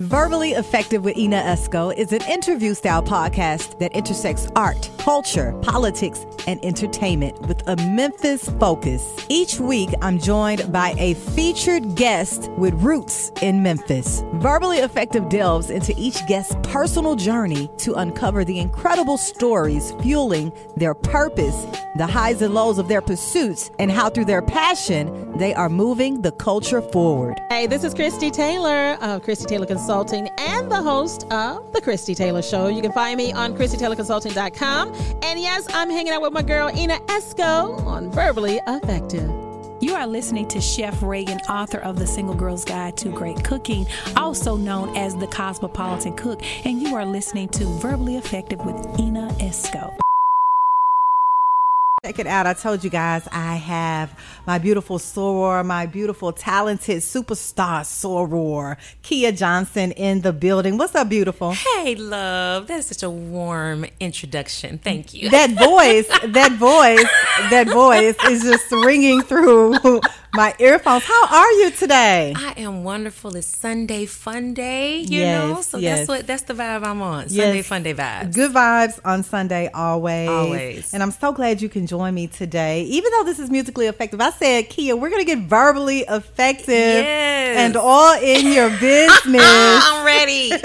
Verbally Effective with Ena Esco is an interview style podcast that intersects art, culture, politics, and entertainment with a Memphis focus. Each week, I'm joined by a featured guest with roots in Memphis. Verbally Effective delves into each guest's personal journey to uncover the incredible stories fueling their purpose, the highs and lows of their pursuits, and how through their passion, they are moving the culture forward. Hey, this is Christy Taylor of Christy Taylor Consulting and the host of The Christy Taylor Show. You can find me on ChristyTaylorConsulting.com. And yes, I'm hanging out with my girl Ena Esco on Verbally Effective. You are listening to Chef Reagan, author of The Single Girl's Guide to Great Cooking, also known as the Cosmopolitan Cook, and you are listening to Verbally Effective with Ena Esco. Check it out. I told you guys I have my beautiful soror, my beautiful, talented superstar soror, Keia Johnson in the building. What's up, beautiful? Hey, love. That is such a warm introduction. Thank you. That voice, that voice, that voice is just ringing through my earphones. How are you today? I am wonderful. It's Sunday fun day, you Yes, know? So yes. that's what that's the vibe I'm on. Sunday fun day vibes. Good vibes on Sunday always. Always. And I'm so glad you can join me today. Even though this is musically effective, I said, Keia, we're going to get verbally effective Yes. and all in your business. I'm ready.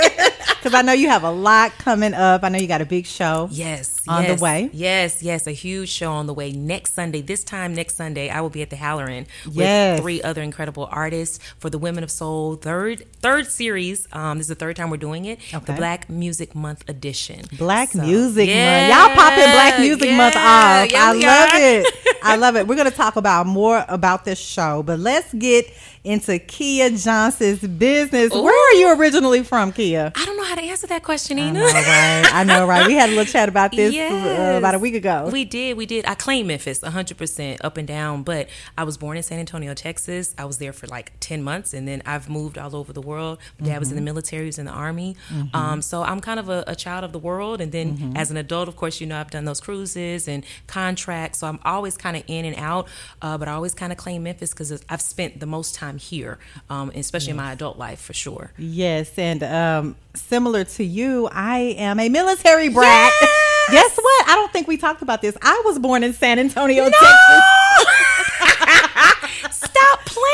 Because I know you have a lot coming up. I know you got a big show. yes. On the way. Yes, yes. A huge show on the way next Sunday. This time next Sunday, I will be at the Halloran with Yes. three other incredible artists for the Women of Soul third third series. Um, this is the third time we're doing it. Okay. The Black Music Month edition. Black So, Music yeah, Month. Y'all popping Black Music Month off. yeah, I love it. I love it. We're going to talk about more about this show, but let's get into Keia Johnson's business. Where are you originally from, Keia? I don't know how to answer that question, I know, right? I know, right? We had a little chat about this uh, about a week ago. We did, we did. I claim Memphis 100% up and down, but I was born in San Antonio, Texas. I was there for like 10 months and then I've moved all over the world. My dad was in the military, he was in the army. Um, so I'm kind of a, a child of the world. And then as an adult, of course, you know, I've done those cruises and contracts. So I'm always kind of in and out, uh, but I always kind of claim Memphis because I've spent the most time here, um, especially in my adult life for sure. Yes, and um, similar to you, I am a military brat. Guess what? I don't think we talked about this. I was born in San Antonio, Texas.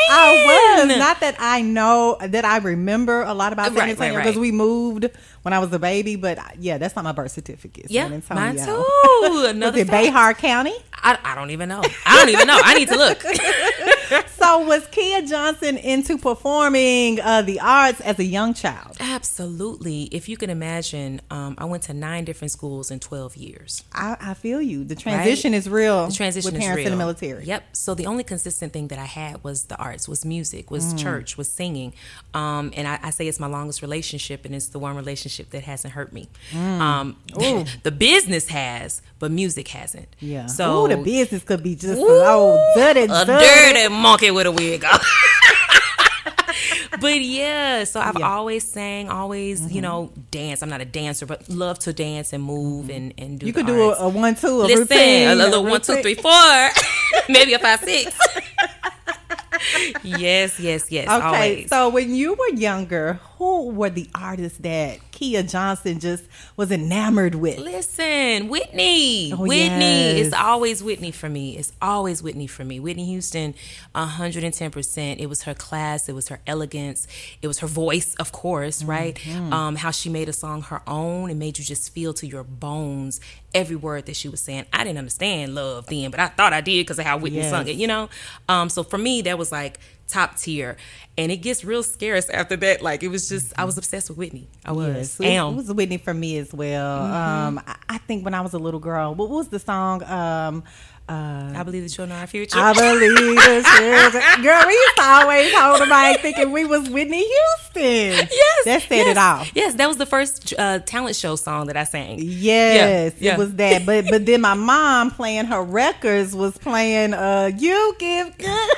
I was. Not that I know that I remember a lot about San Right, Antonio right, because right. we moved when I was a baby, but yeah, that's not my birth certificate. Yeah, mine too. Was Another it fact. Bexar County? I, I don't even know. I don't even know. I need to look. So was Keia Johnson into performing uh, the arts as a young child? Absolutely. If you can imagine, um, I went to nine different schools in 12 years. I, I feel you. The transition is real. The transition with parents real. in the military. Yep. So the only consistent thing that I had was the arts, was music, was Mm. church, was singing. Um, and I, I say it's my longest relationship, and it's the one relationship that hasn't hurt me. Mm. Um, the business has, but music hasn't. Yeah. So Ooh, the business could be just Ooh, oh dirty, dirty. Monkey with a wig on. but yeah, so I've Yeah. Mm-hmm. always sang, always you know dance. I'm not a dancer, but love to dance and move and and do. You could do a, a one two, a Listen, routine, a little one, two, three, four, maybe a five, six. yes, yes, yes. Okay, always. so when you were younger, who were the artists that Keia Johnson just was enamored with? Listen, Whitney. Oh, Whitney. yes. It's always Whitney for me. It's always Whitney for me. Whitney Houston, 110%. It was her class, it was her elegance, it was her voice, of course, right? Mm-hmm. Um, how she made a song her own and made you just feel to your bones every word that she was saying. I didn't understand love then, but I thought I did because of how Whitney Yes. sung it, you know? Um, so for me, that was like top tier. And it gets real scarce after that. Like, it was just, I was obsessed with Whitney. I was. Yes, it, Am. it was Whitney for me as well. Um, I, I think when I was a little girl, what was the song? Um, uh, I believe the children are our future. I believe the children. Girl, we used to always hold the mic thinking we was Whitney Houston. Yes, that set yes, it off. Yes, that was the first uh, talent show song that I sang. Yes, Yeah, yeah. it was that. But but then my mom playing her records was playing uh You Give Good.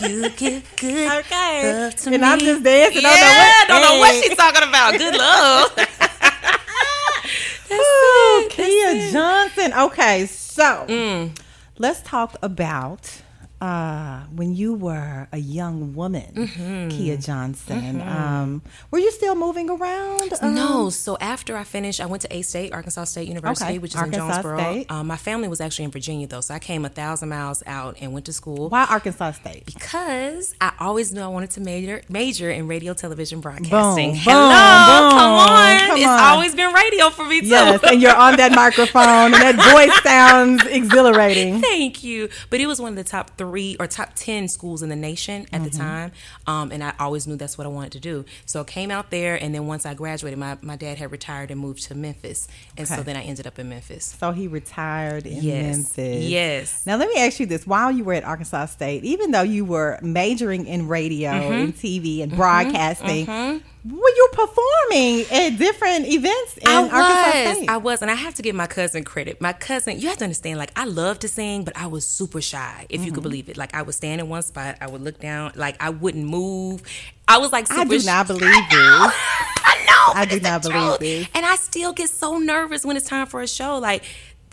You give good okay. love to and me. I'm just dancing. Yeah, don't know what, don't know what she's talking about. Good love. That's Ooh, Keia. Johnson. Okay, so Mm. let's talk about uh, when you were a young woman, Mm-hmm. Keia Johnson, um, were you still moving around? Um, No, so after I finished, I went to A State, Arkansas State University, Okay, which is Arkansas in Jonesboro. Um, my family was actually in Virginia, though, so I came a thousand miles out and went to school. Why Arkansas State? Because I always knew I wanted to major major in radio, television, broadcasting. Boom, Hello, boom, come on. come it's on. always been radio for me too. Yes, and you're on that microphone, and that voice sounds exhilarating. Thank you. But it was one of the top three or top 10 schools in the nation at Mm-hmm. the time. Um, and I always knew that's what I wanted to do. So I came out there. And then once I graduated, my, my dad had retired and moved to Memphis. And so then I ended up in Memphis. So he retired in Yes. Memphis. Yes. Now let me ask you this: While you were at Arkansas State, even though you were majoring in radio Mm-hmm. and TV and broadcasting, were you performing at different events in I Arkansas was. State? I was. And I have to give my cousin credit. My cousin, you have to understand, like, I love to sing, but I was super shy, if Mm-hmm. you could believe it. Like, I would stand in one spot, I would look down, like, I wouldn't move. I was like super I do not believe this. I know. I but do not believe truth. this. And I still get so nervous when it's time for a show. Like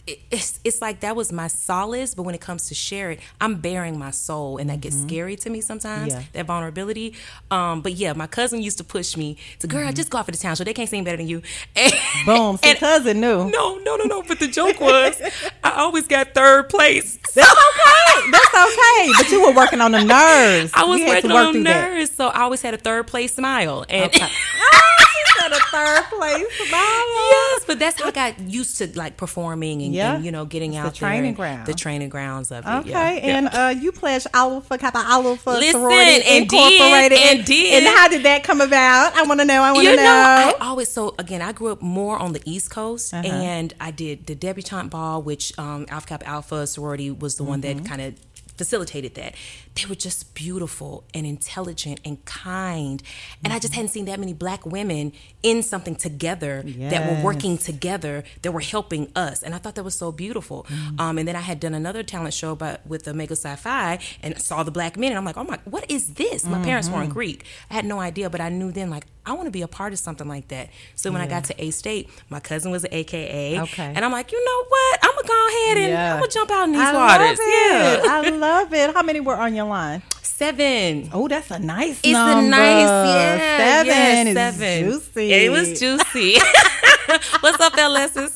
it's it's like that was my solace, but when it comes to share it, I'm bearing my soul, and that gets scary to me sometimes. Mm-hmm. Yeah. That vulnerability. Um, but yeah, my cousin used to push me to, girl, just go off for the town show. They can't sing better than you. And, Mm-hmm. Boom. So and- cousin knew. no, no, no, no. But the joke was, I always got third place. That's okay. That's okay. But you were working on the nerves. I was had working work on through that. nerves, so I always had a third place smile. And Okay. A third place smile. Yes, but that's how I got used to like performing and, Yeah. and, you know getting It's out the training ground. the training grounds of it. Okay, yeah, yeah. and uh, you pledged Alpha Kappa Alpha Listen, Sorority and did, Incorporated, and did. And how did that come about? I want to know. I want to you know. know, I always so again. I grew up more on the East Coast, Uh-huh. and I did the debutante ball, which um, Alpha Kappa Alpha sorority was the one Mm-hmm. that kind of facilitated that. They were just beautiful and intelligent and kind, and I just Mm-hmm. hadn't seen that many black women in something together that were working together that were helping us, and I thought that was so beautiful. Mm-hmm. Um, and then I had done another talent show, but with Omega Psi Phi, and saw the black men, and I'm like, oh my, what is this? My parents Mm-hmm. weren't Greek. I had no idea, but I knew then like I want to be a part of something like that. So when I got to A State, my cousin was an AKA, Okay. and I'm like, you know what? I'm gonna go ahead and Yeah. I'm gonna jump out in these I waters. love it. Yeah, I love it. How many were on your line? seven. Oh, that's a nice It's number. a nice, yeah, Seven yes, is seven. juicy. It was juicy. What's up, Alexis?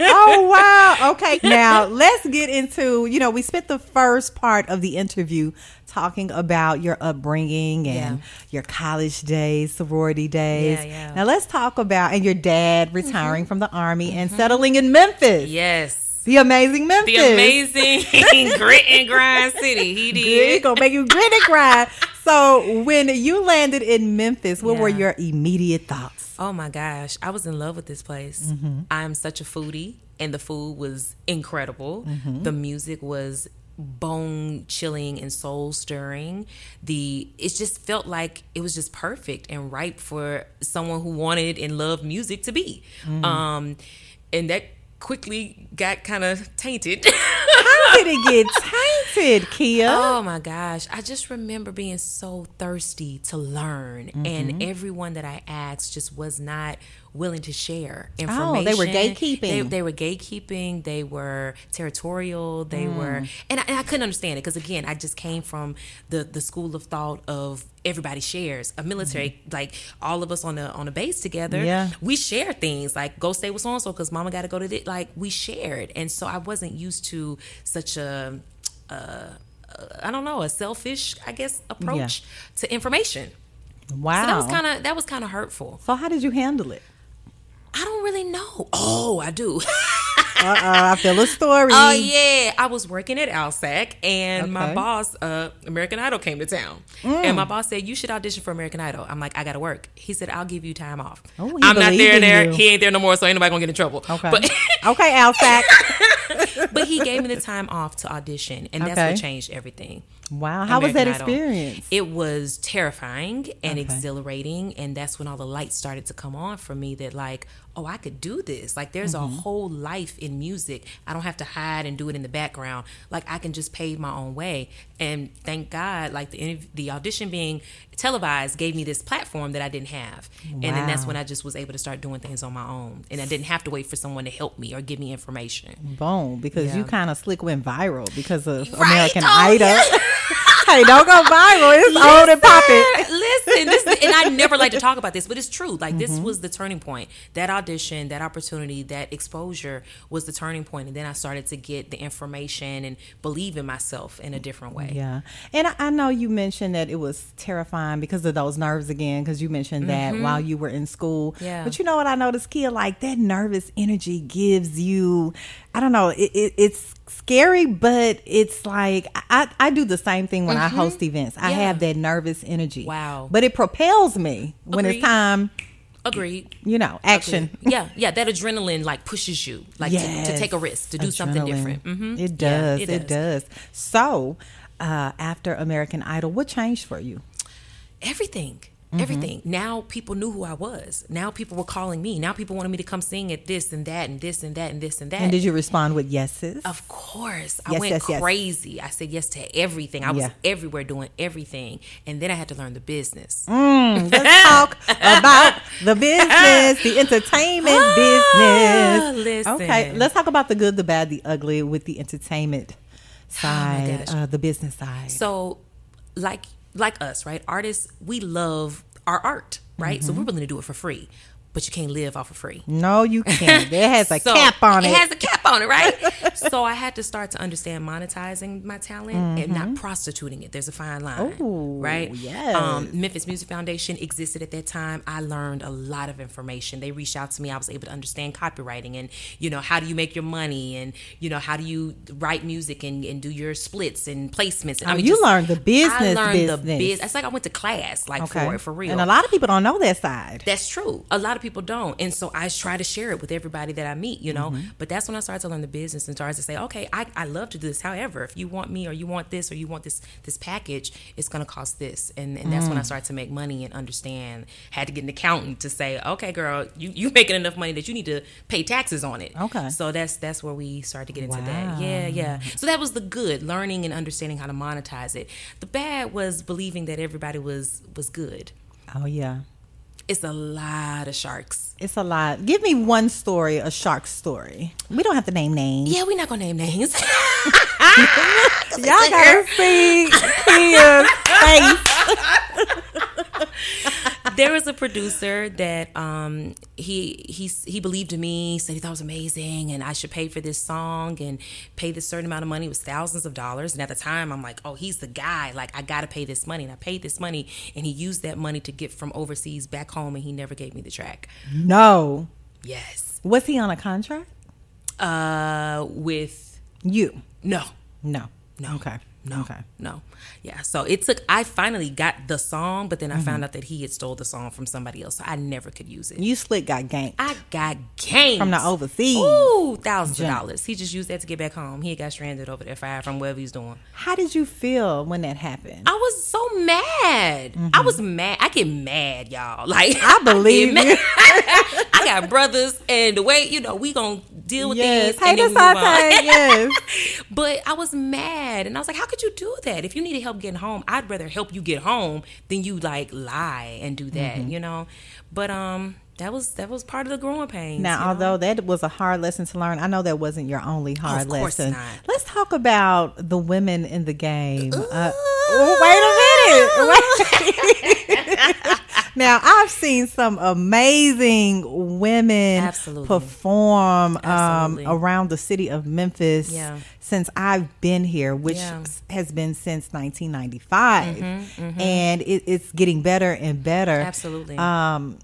Oh wow. Okay now let's get into you know we spent the first part of the interview talking about your upbringing and Yeah. your college days sorority days. Yeah, yeah. now let's talk about and your dad mm-hmm. retiring from the army and mm-hmm. settling in memphis. Yes, the amazing memphis the amazing grit and grind city. He did. gonna make you grit and grind so when you landed in memphis what were your immediate thoughts Oh my gosh, I was in love with this place. Mm-hmm. I'm such a foodie, and the food was incredible. Mm-hmm. The music was bone chilling and soul stirring. The it just felt like it was just perfect and ripe for someone who wanted and loved music to be. Mm-hmm. Um, and that quickly got kind of tainted. how did it get tainted keia Oh my gosh. I just remember being so thirsty to learn. Mm-hmm. And everyone that I asked just was not willing to share information. Oh, they were gatekeeping. They, they were gatekeeping. They were territorial. They Mm. were, and I, and I couldn't understand it because again, I just came from the the school of thought of everybody shares a military like all of us on the on the base together Mm-hmm. Yeah. we share things like go stay with so and so because mama got to go to this like we shared and so i wasn't used to such a uh, I don't know, a selfish, I guess, approach to information. wow So that was kind of that was kind of hurtful. so how did you handle it I don't really know. Oh, I do. Uh-uh, I feel a story. oh yeah, I was working at ALSAC, and my boss, uh, American Idol, came to town, and my boss said you should audition for American Idol. I'm like, I gotta work. He said I'll give you time off. Oh, I'm not there there. you. He ain't there no more, so ain't nobody gonna get in trouble. Okay. but okay, ALSAC. but he gave me the time off to audition, and that's Okay. what changed everything. Wow. How was that American Idol. experience? It was terrifying and Okay. exhilarating, and that's when all the lights started to come on for me. That like, oh, I could do this. Like there's Mm-hmm. a whole life in music. I don't have to hide and do it in the background. Like I can just pave my own way. And thank God, like the the audition being televised gave me this platform that I didn't have. And then that's when I just was able to start doing things on my own. And I didn't have to wait for someone to help me or give me information. Boom, because you kind of slick went viral because of Right? American Oh, Idol. yeah. hey, don't go viral. It's old and popping. Listen, this, and I never like to talk about this, but it's true. Like this Mm-hmm. was the turning point. That audition, that opportunity, that exposure was the turning point, and then I started to get the information and believe in myself in a different way. Yeah. And I, I know you mentioned that it was terrifying because of those nerves again, because you mentioned that while you were in school. Mm-hmm. Yeah. But you know what I noticed, Keia? Like that nervous energy gives you, I don't know, it, it, it's scary, but it's like, I, I do the same thing when I host events. I Mm-hmm. Yeah. have that nervous energy. Wow. But it propels me when it's time, Agreed. you know, action. Yeah, yeah. That adrenaline like pushes you, like to, to take a risk, to do something Adrenaline. different. hmm It Yeah, does. it, does. So, uh, after American Idol, what changed for you? everything Mm-hmm. everything now people knew who i was now people were calling me now people wanted me to come sing at this and that and this and that and this and that And did you respond with yeses? Of course. I went yes, yes. crazy. I said yes to everything. I was Yeah. everywhere doing everything. And then I had to learn the business. Mm. Let's talk about the business, the entertainment Ah, business. listen. Okay, let's talk about the good, the bad, the ugly with the entertainment side, gosh. uh, the business side. So, like like us, right? Artists, we love our art, right? Mm-hmm. So we're willing to do it for free. But you can't live off of free. no, you can't. It has a So, cap on it. It has a cap on it, right? so I had to start to understand monetizing my talent and not prostituting it. There's a fine line, Mm-hmm. Ooh, right? yes. Um, Memphis Music Foundation existed at that time. I learned a lot of information. They reached out to me. I was able to understand copywriting and you know how do you make your money and you know how do you write music and, and do your splits and placements. And, Oh, you learned the business I learned the business. It's like I went to class, like for it for real. And a lot of people don't know that side. That's true. A lot of people don't. And so I try to share it with everybody that I meet, you know. Mm-hmm. But that's when I started to learn the business and started to say, okay, I, I love to do this. However, if you want me or you want this or you want this this package, it's gonna cost this. And and that's when Mm. I started to make money and understand. Had to get an accountant to say, okay, girl, you you making enough money that you need to pay taxes on it. Okay. So that's that's where we started to get into Wow. that. Yeah, yeah. So that was the good, learning and understanding how to monetize it. The bad was believing that everybody was was good. Oh yeah. It's a lot of sharks. It's a lot. Give me one story, a shark story. We don't have to name names. Yeah, we're not gonna name names. Y'all gotta see Keia's face. there was a producer that um, he he he believed in me, said he thought it was amazing, and I should pay for this song and pay this certain amount of money. It was thousands of dollars, and at the time, I'm like, oh, he's the guy. Like, I gotta pay this money, and I paid this money, and he used that money to get from overseas back home, and he never gave me the track. No. Yes, Was he on a contract? uh, with You. no, No. No. Okay. No. Okay. No. Yeah. So it took I finally got the song, but then Mm-hmm. I found out that he had stole the song from somebody else. So I never could use it. You slick got ganked I got games. from the overseas. Ooh, thousands Jump. of dollars. He just used that to get back home. He got stranded over there, fired from wherever he's doing. How did you feel when that happened? I was so mad. I was mad. I get mad, y'all. Like Mm-hmm. I believe you. I got brothers, and the way you know we gonna deal with yes. and then that's move on. Yes. But I was mad, and I was like, "How could you do that? If you needed help getting home, I'd rather help you get home than you like lie and do that, Mm-hmm. you know." But um, that was that was part of the growing pains. Now, know? although that was a hard lesson to learn, I know that wasn't your only hard of lesson. not. Let's talk about the women in the game. Uh, oh, wait a minute. Wait. now, I've seen some amazing women Absolutely. perform um, Absolutely. around the city of Memphis Yeah. since I've been here, which Yeah. has been since 1995. And it, it's getting better and better. Mm-hmm, Absolutely. Um,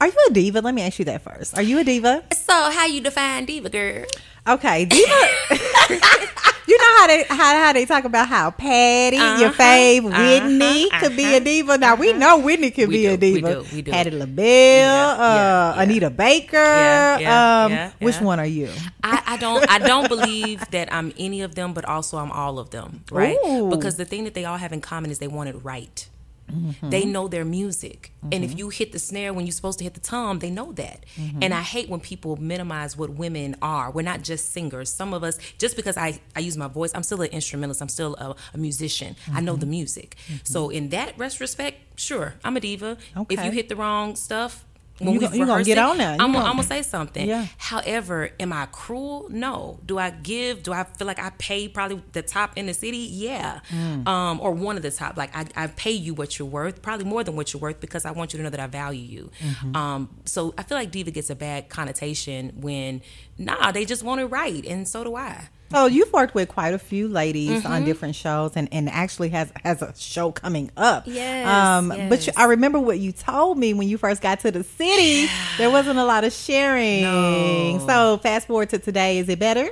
are you a diva? Let me ask you that first. Are you a diva? so how you define diva, girl? Okay, diva. you know how they how, how they talk about how Patti, your Uh-huh, fave, uh-huh, Whitney could be a diva. Now we know Whitney could We be a do, we diva. do, we do. Patti LaBelle, Yeah, uh, yeah. Anita Baker. Yeah, yeah, um, Which one are you? I, I don't I don't believe that I'm any of them, but also I'm all of them, right? Ooh. Because the thing that they all have in common is they want it right. Mm-hmm. They know their music. And if you hit the snare when you're supposed to hit the tom, they know that. Mm-hmm. And I hate when people minimize what women are. We're not just singers. Some of us, just because I, I use my voice, I'm still an instrumentalist, I'm still a, a musician. I know Mm-hmm. the music. So, in that respect, sure, I'm a diva. If you hit the wrong stuff, when You we gon- you gonna get on. You I'm, gonna- gonna say something. Yeah. However, am I cruel? No. Do I give? Do I feel like I pay probably the top in the city? Yeah. Mm. Um, or one of the top. Like I, I pay you what you're worth, probably more than what you're worth, because I want you to know that I value you. Mm-hmm. Um, so I feel like diva gets a bad connotation when nah, they just want it right, and so do I. So you've worked with quite a few ladies Mm-hmm. on different shows, and, and actually has has a show coming up. Yes, But you. I remember what you told me when you first got to the city. There wasn't a lot of sharing. No. So fast forward to today. Is it better?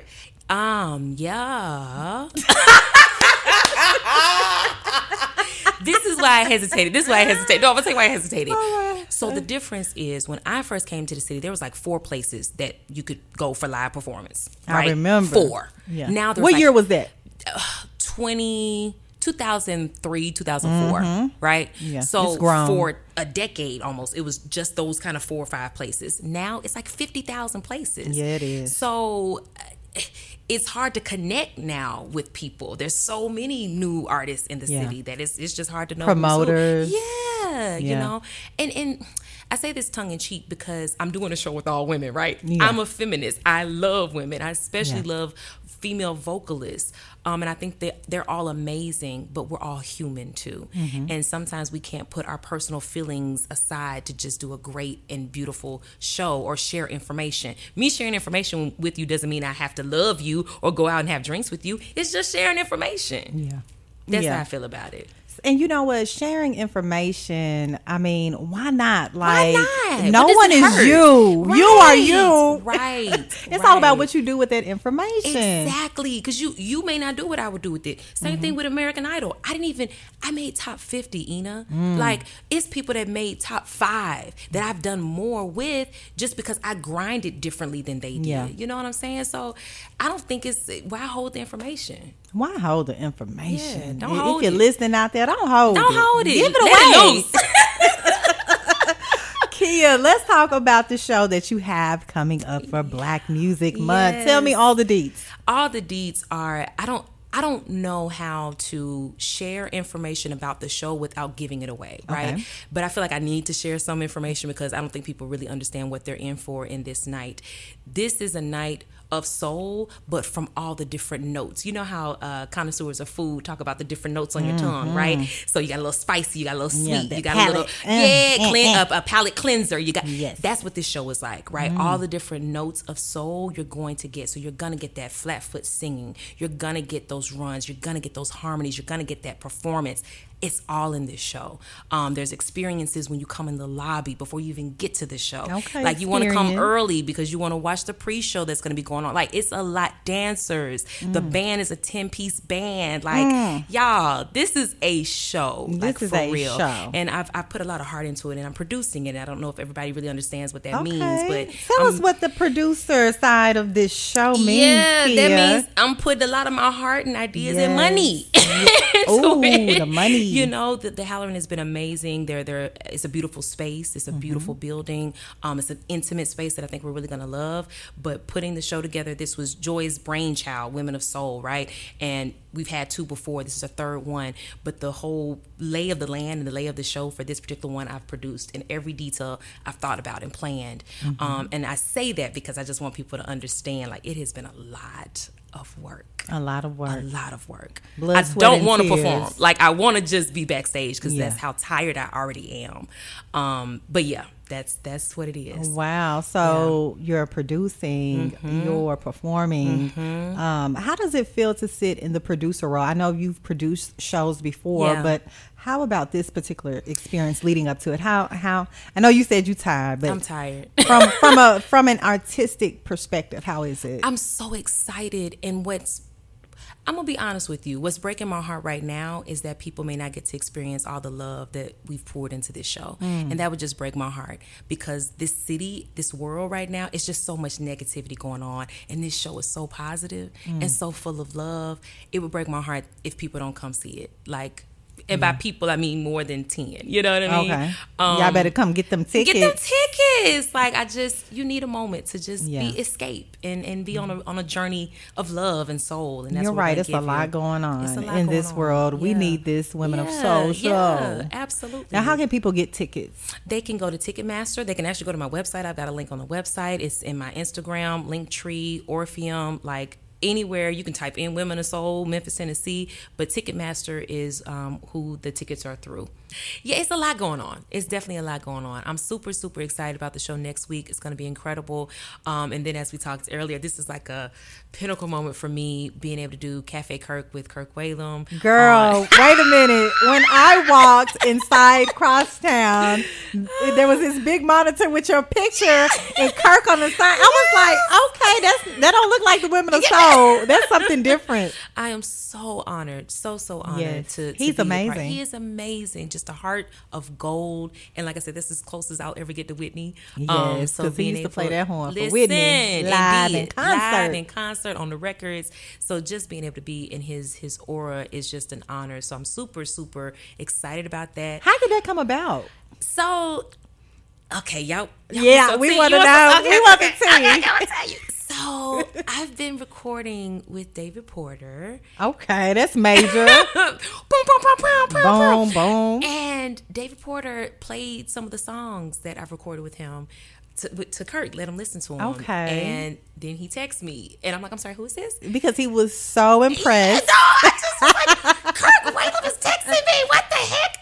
Um, yeah. this is why I hesitated. This is why I hesitated. No, I'm gonna tell you why I hesitated. So the difference is when I first came to the city, there was like four places that you could go for live performance. I remember. four. Yeah. Now there's what like year was that? 20 2003 2004 right Mm-hmm. Yeah, so for a decade almost it was just those kind of four or five places now it's like 50,000 places Yeah, it is. so uh, it's hard to connect now with people there's so many new artists in the Yeah. city that it's, it's just hard to know. Promoters. yeah, you know and and I say this tongue in cheek because I'm doing a show with all women, right? Yeah. I'm a feminist. I love women. I especially Yeah. love female vocalists. Um, and I think that they're all amazing, but we're all human too. Mm-hmm. And sometimes we can't put our personal feelings aside to just do a great and beautiful show or share information. Me sharing information with you doesn't mean I have to love you or go out and have drinks with you. It's just sharing information. Yeah. That's Yeah. how I feel about it. And you know what? Sharing information. I mean, why not? Like, not? no one is you. You are you. Right. It's all about what you do with that information. Exactly, because you you may not do what I would do with it. Same Mm-hmm. thing with American Idol. I didn't even I made top fifty, Ena. Mm. Like it's people that made top five that I've done more with just because I grinded differently than they did. Yeah. You know what I'm saying? So I don't think it's why hold the information. Why hold the information? Yeah, don't if hold you're it. listening out there, don't hold it. Don't hold it. Give it away. Keia, let's talk about the show that you have coming up for Black Music Month. Tell me all the deets. all the deeds are i don't i don't know how to share information about the show without giving it away right Okay. but i feel like i need to share some information because i don't think people really understand what they're in for in this night this is a night of soul, but from all the different notes. You know how uh, connoisseurs of food talk about the different notes on your tongue, right? So you got a little spicy, you got a little Mm-hmm. Yeah, sweet, you got palate. a little Uh, yeah, uh, clean, uh. a, a palate cleanser. You got Yes. Mm. that's what this show is like, right? All the different notes of soul you're going to get. So you're gonna get that flat foot singing. You're gonna get those runs. You're gonna get those harmonies. You're gonna get that performance. It's all in this show. Um, there's experiences when you come in the lobby before you even get to the show. Okay, like you want to come early because you want to watch the pre-show that's going to be going on. Like it's a lot dancers. The Mm. band is a 10-piece band. Like y'all, this is a show. This like is for a real. show. And I've I put a lot of heart into it and I'm producing it. I don't know if everybody really understands what that Okay. means, but Tell us what the producer side of this show means. yeah, Keia. that means I'm putting a lot of my heart and ideas and money. Ooh, the money. You know, the, the Halloran has been amazing. They're, they're, it's a beautiful space. It's a Mm-hmm. beautiful building. Um, it's an intimate space that I think we're really going to love. But putting the show together, this was Joy's brainchild, Women of Soul, right? And we've had two before. This is a third one. But the whole lay of the land and the lay of the show for this particular one, I've produced in every detail I've thought about and planned. Mm-hmm. Um, and I say that because I just want people to understand, like, it has been a lot of work A lot of work. a lot of work. Blood, I don't want to perform. Like I want to just be backstage because Yeah. that's how tired I already am. Um, but yeah, that's that's what it is. Wow. So you're producing, Mm-hmm. you're performing. Um, how does it feel to sit in the producer role? I know you've produced shows before, Yeah. but how about this particular experience leading up to it? How how I know you said you tired, but I'm tired. from from a from an artistic perspective, how is it? I'm so excited, and what's I'm gonna be honest with you. What's breaking my heart right now is that people may not get to experience all the love that we've poured into this show, mm. and that would just break my heart because this city, this world right now, it's just so much negativity going on, and this show is so positive mm. and so full of love. It would break my heart if people don't come see it. Like and by people I mean more than ten. You know what I mean? Okay. Um, Y'all better come get them tickets. Get them tickets. Like I just, you need a moment to just Yeah. be escape and, and be on a on a journey of love and soul. And that's You're what right. It's a lot you. going on It's a lot in this on. world. We need this Women of Soul show. Yeah, absolutely. Now, how can people get tickets? they can go to Ticketmaster. They can actually go to my website. I've got a link on the website. It's in my Instagram, Linktree, Orpheum, like anywhere you can type in Women of Soul, Memphis, Tennessee. But Ticketmaster is um, who the tickets are through. Yeah, it's a lot going on. It's definitely a lot going on. I'm super, super excited about the show next week. It's going to be incredible. Um, and then, as we talked earlier, this is like a pinnacle moment for me being able to do Cafe Kirk with Kirk Whalum. Girl, wait a minute. When I walked inside Crosstown, there was this big monitor with your picture and Kirk on the side. I was like, okay, that's that don't look like the Women of Soul. That's something different. I am so honored, so so honored Yes. to, to He's be a part- amazing. He is amazing, just a heart of gold. And like I said, this is as close as I'll ever get to Whitney. Yes, um, 'cause he being used to play that horn for Listen, Whitney, live in concert. live in concert on the records. So just being able to be in his his aura is just an honor. So I'm super super excited about that. How did that come about? So, okay, y'all. y'all Yeah, so we tea. wanna know. some- We want tea. Okay, okay, tell you. So I've been recording with David Porter. Okay, that's major. boom, boom, boom, boom, boom, boom, boom. And David Porter played some of the songs that I've recorded with him to, to Kirk. Let him listen to them. Okay. And then he texts me, and I'm like, I'm sorry, who is this? Because he was so impressed. No, I just was like, Kirk is texting me.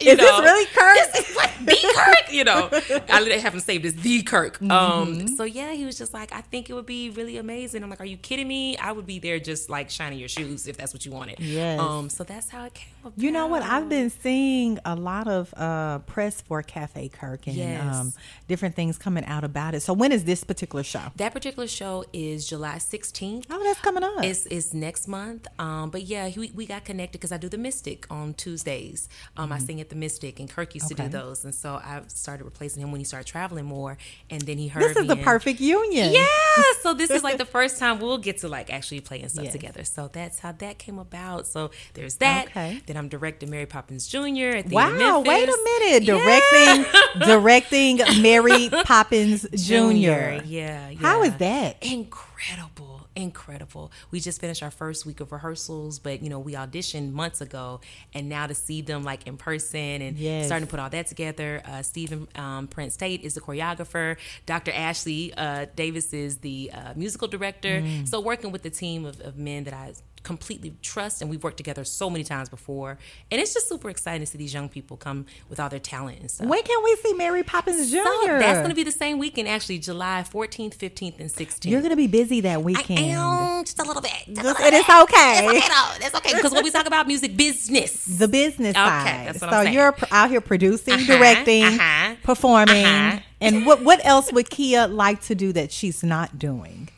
What the heck? You Is this really Kirk? This is what the Kirk. You know, I literally have him saved as the Kirk. Mm-hmm. Um, so yeah, he was just like, I think it would be really amazing. I'm like, Are you kidding me? I would be there just like shining your shoes if that's what you wanted. Yes. Um, so that's how it came about. You know what? I've been seeing a lot of uh, press for Cafe Kirk and Yes. um, different things coming out about it. So when is this particular show? That particular show is July 16th. Oh, that's coming up. It's, it's next month. Um, but yeah, we, we got connected because I do the Mystic on Tuesdays. Um, I sing at the Mystic, and Kirk used to Mm-hmm. Do those. And so I started replacing him when he started traveling more. And then he heard this is me the and- perfect union. Yeah. So this is like the first time we'll get to like actually play and stuff Yes. together. So that's how that came about. So there's that. Okay. Then I'm directing Mary Poppins Jr. at the Wow, wait a minute. Yeah. Directing directing Mary Poppins Jr. Junior. Yeah, How is yeah. that? Incredible, incredible. We just finished our first week of rehearsals, but you know, we auditioned months ago, and now to see them like in person and Yes. starting to put all that together. Uh, Stephen um, Prince Tate is the choreographer. Dr. Ashley uh, Davis is the uh, musical director. Mm. So working with the team of, of men that I completely trust, and we've worked together so many times before, and it's just super exciting to see these young people come with all their talent and stuff. When can we see Mary Poppins Jr.? So that's going to be the same weekend, actually, July 14th, 15th, and 16th. You're going to be busy that weekend I am just a little bit. Just Just- and it's okay. It's okay, though. That's okay. Because when we talk about music business, the business Okay, side. that's what so I'm saying. you're out here producing, Uh-huh, directing, uh-huh, performing, uh-huh. and what what else would Keia like to do that she's not doing?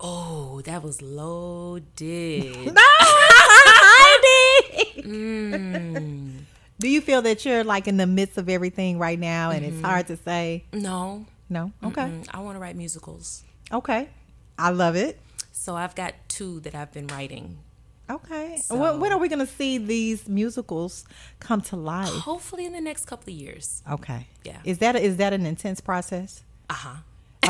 Oh, that was loaded. Heidi. Mm. Do you feel that you're like in the midst of everything right now, and Mm-hmm. it's hard to say no. no? Okay, Mm, I want to write musicals. okay, I love it. So I've got two that I've been writing. Okay, So- when, when are we going to see these musicals come to life? Hopefully in the next couple of years. Okay, Yeah. Is that is that an intense process? Uh huh.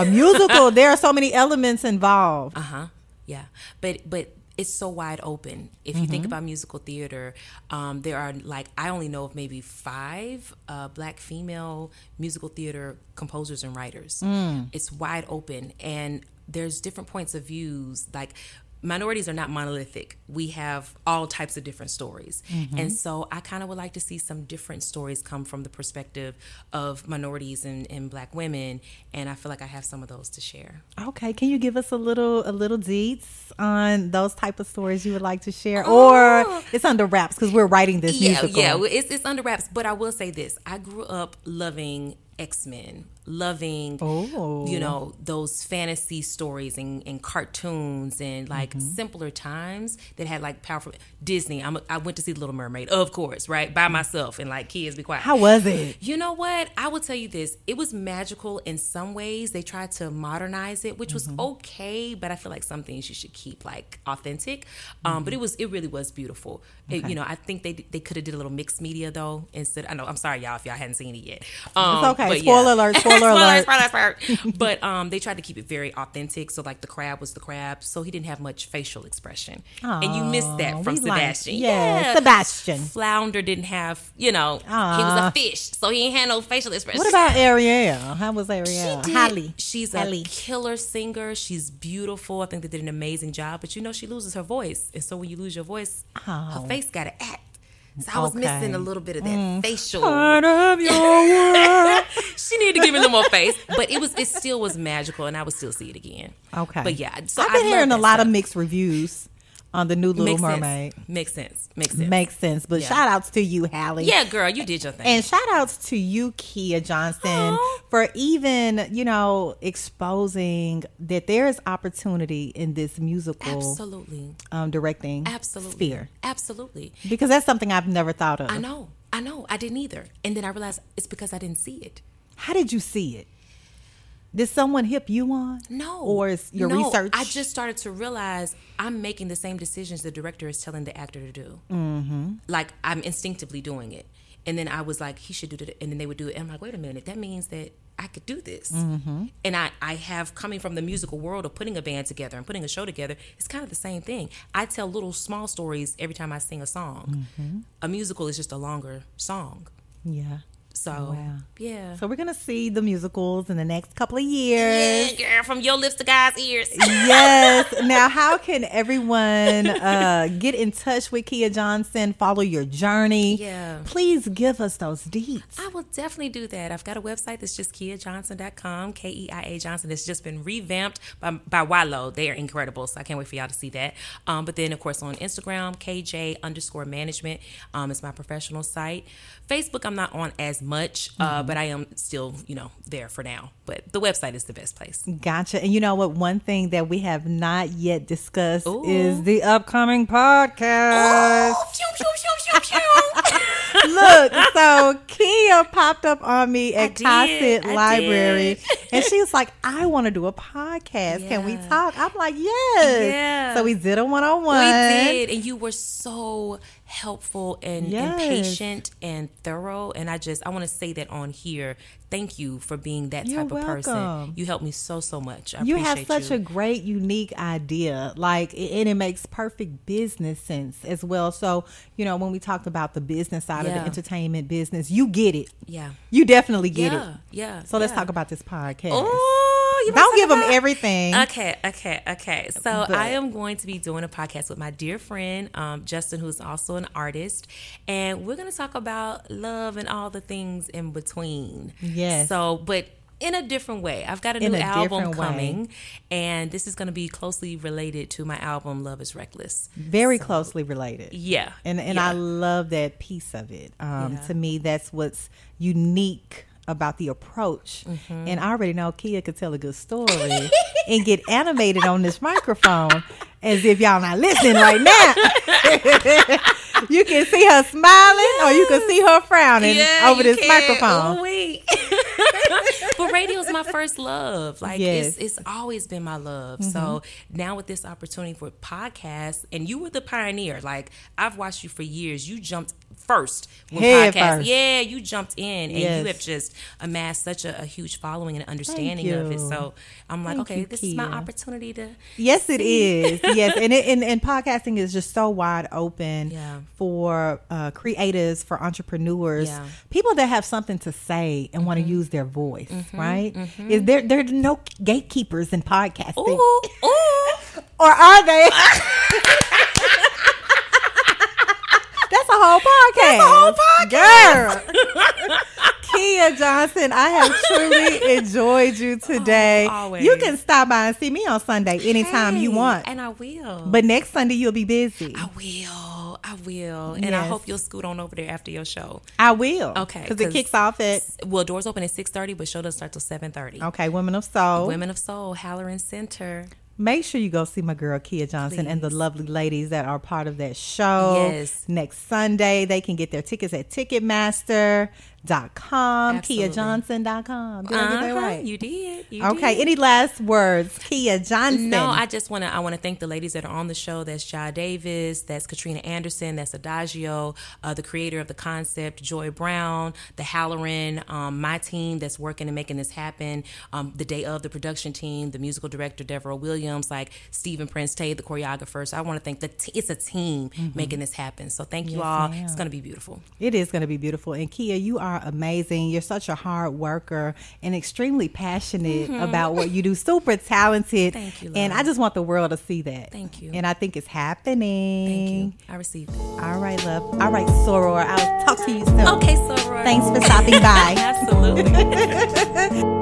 A musical, there are so many elements involved. Uh huh. Yeah, but but it's so wide open. If you think about musical theater, um, there are like I only know of maybe five uh, black female musical theater composers and writers. It's wide open, and there's different points of views. Like minorities are not monolithic. We have all types of different stories, mm-hmm. and so I kind of would like to see some different stories come from the perspective of minorities and, and black women. And I feel like I have some of those to share. Okay, can you give us a little a little deets on those type of stories you would like to share, oh. or it's under wraps because we're writing this yeah, musical. Yeah, it's it's under wraps. But I will say this: I grew up loving X Men, loving Oh. you know those fantasy stories and, and cartoons and like Mm-hmm. simpler times that had like powerful Disney. I'm, I went to see the Little Mermaid, of course, right by myself and like kids be quiet. How was it? You know what? I will tell you this. It was magical in some ways. They tried to modernize it, which was Mm-hmm. okay, but I feel like some things you should keep like authentic. Um, but it was it really was beautiful. It, you know, I think they they could have did a little mixed media though instead. I know I'm sorry y'all if y'all hadn't seen it yet. Um, okay. But Spoiler alert, spoiler alert. spoiler alert. but um, they tried to keep it very authentic. So like the crab was the crab, so he didn't have much facial expression, and you missed that from we like- Sebastian. yeah, Sebastian. Flounder didn't have, you know, he was a fish, so he ain't had no facial expression. What about Ariel? How was Ariel? She did- Halle. She's Halle. a killer singer. She's beautiful. I think they did an amazing job. But you know, she loses her voice, and so when you lose your voice, her face got to act. So I was Okay. missing a little bit of that mm. facial. Part of your world. she needed to give me a little more face, but it was it still was magical, and I would still see it again. Okay. but yeah, so I've been hearing a lot of mixed reviews on the new Little Makes Mermaid. Sense. Makes sense. Makes sense. Makes sense. But Yeah. shout outs to you, Halle. yeah, girl, you did your thing. And shout outs to you, Keia Johnson, Aw. for even, you know, exposing that there is opportunity in this musical Absolutely. um, directing Absolutely. sphere. Absolutely. Because that's something I've never thought of. I know. I know. I didn't either. And then I realized it's because I didn't see it. How did you see it? Did someone hip you on? No. Or is your No, research? I just started to realize I'm making the same decisions the director is telling the actor to do. Mm-hmm. Like I'm instinctively doing it. And then I was like, he should do it. And then they would do it. And I'm like, wait a minute. That means that I could do this. Mm-hmm. And I, I have, coming from the musical world of putting a band together and putting a show together, it's kind of the same thing. I tell little small stories every time I sing a song. Mm-hmm. A musical is just a longer song. yeah. So, Wow. yeah. So we're gonna see the musicals in the next couple of years. Yeah, girl, from your lips to God's ears. yes. Now, how can everyone uh, get in touch with Keia Johnson? Follow your journey. Yeah. Please give us those deets. I will definitely do that. I've got a website that's just KeiaJohnson.com, K E I A Johnson. It's just been revamped by, by Wilo. They are incredible. So I can't wait for y'all to see that. Um, but then, of course, on Instagram, KJ underscore management um, is my professional site. Facebook, I'm not on as much, uh, but I am still, you know, there for now. But the website is the best place. Gotcha. And you know what? One thing that we have not yet discussed Ooh. is the upcoming podcast. Pew, pew, pew. Look, so Popped up on me at Cossitt Library, and she was like, "I want to do a podcast. Can we talk?" I'm like, "Yes." Yeah. So we did a one on one. We did, and you were so helpful and, and patient and thorough. And I just, I want to say that on here. Thank you for being that You're type of person. You helped me so so much. I You have such you. a great, unique idea, like, and it makes perfect business sense as well. So, you know, when we talked about the business side of the entertainment business, you get it. Yeah. You definitely get yeah, it. yeah. So let's yeah. talk about this podcast. Oh, Don't give talk them everything. Okay, okay, okay. So But- I am going to be doing a podcast with my dear friend um, Justin, who's also an artist, and we're going to talk about love and all the things in between. Yes. So, but in a different way. I've got a In new a album way. coming, and this is going to be closely related to my album Love Is Reckless. Very closely related. Yeah, And and yeah. I love that piece of it. Um, Yeah. To me, that's what's unique about the approach. Mm-hmm. And I already know Keia could tell a good story and get animated on this microphone as if y'all not listening right now. you can see her smiling or you can see her frowning over this can. microphone. But radio's my first love. Like Yes. it's it's always been my love. So now with this opportunity for podcasts, and you were the pioneer. Like I've watched you for years. You jumped first with Head podcasts. first. Yeah, you jumped in, and Yes. you have just amassed such a, a huge following and understanding of it. So I'm like, Thank okay, you, this is my opportunity to. Yes, it is. Yes, and, it, and and podcasting is just so wide open Yeah. for uh, creators, for entrepreneurs, Yeah. people that have something to say and want to use their voice. Mm-hmm. Right? Mm-hmm. Is there there are no gatekeepers in podcasting, Ooh, ooh. or are they? That's a whole podcast. That's a whole podcast, girl. Keia Johnson, I have truly enjoyed you oh, today. Oh. You can stop by and see me on Sunday anytime you want. and I will. But next Sunday you'll be busy. I will. I will, and I hope you'll scoot on over there after your show. I will. Okay, Because it kicks off at, Well, doors open at six thirty, but show doesn't start till seven thirty. okay, Women of Soul. Women of Soul, Halloran Center. Make sure you go see my girl Keia Johnson and the lovely ladies that are part of that show. Yes. Next Sunday, they can get their tickets at Ticketmaster.com, Absolutely. KeiaJohnson.com. Did I get that Uh-huh, right? You did. You okay. did. Any last words, Keia Johnson? No, I just want to. I want to thank the ladies that are on the show. That's Jai Davis. That's Katrina Anderson. That's Adagio, uh, the creator of the concept, Joy Brown, the Halloran, um, my team that's working and making this happen. Um, the day of the production team, the musical director Deborah Williams, like Stephen Prince Tate, the choreographer. So I want to thank the. T- it's a team making this happen. So thank you Yes, all. It's going to be beautiful. It is going to be beautiful. And Keia, you are amazing. You're such a hard worker and extremely passionate about what you do. Super talented. Mm-hmm. Thank you, And. I just want the world to see that. Thank you. And I think it's happening. Thank you. I received it. All right, love. All right, Soror. I'll talk to you soon. Okay, Soror. Thanks for stopping by. Absolutely.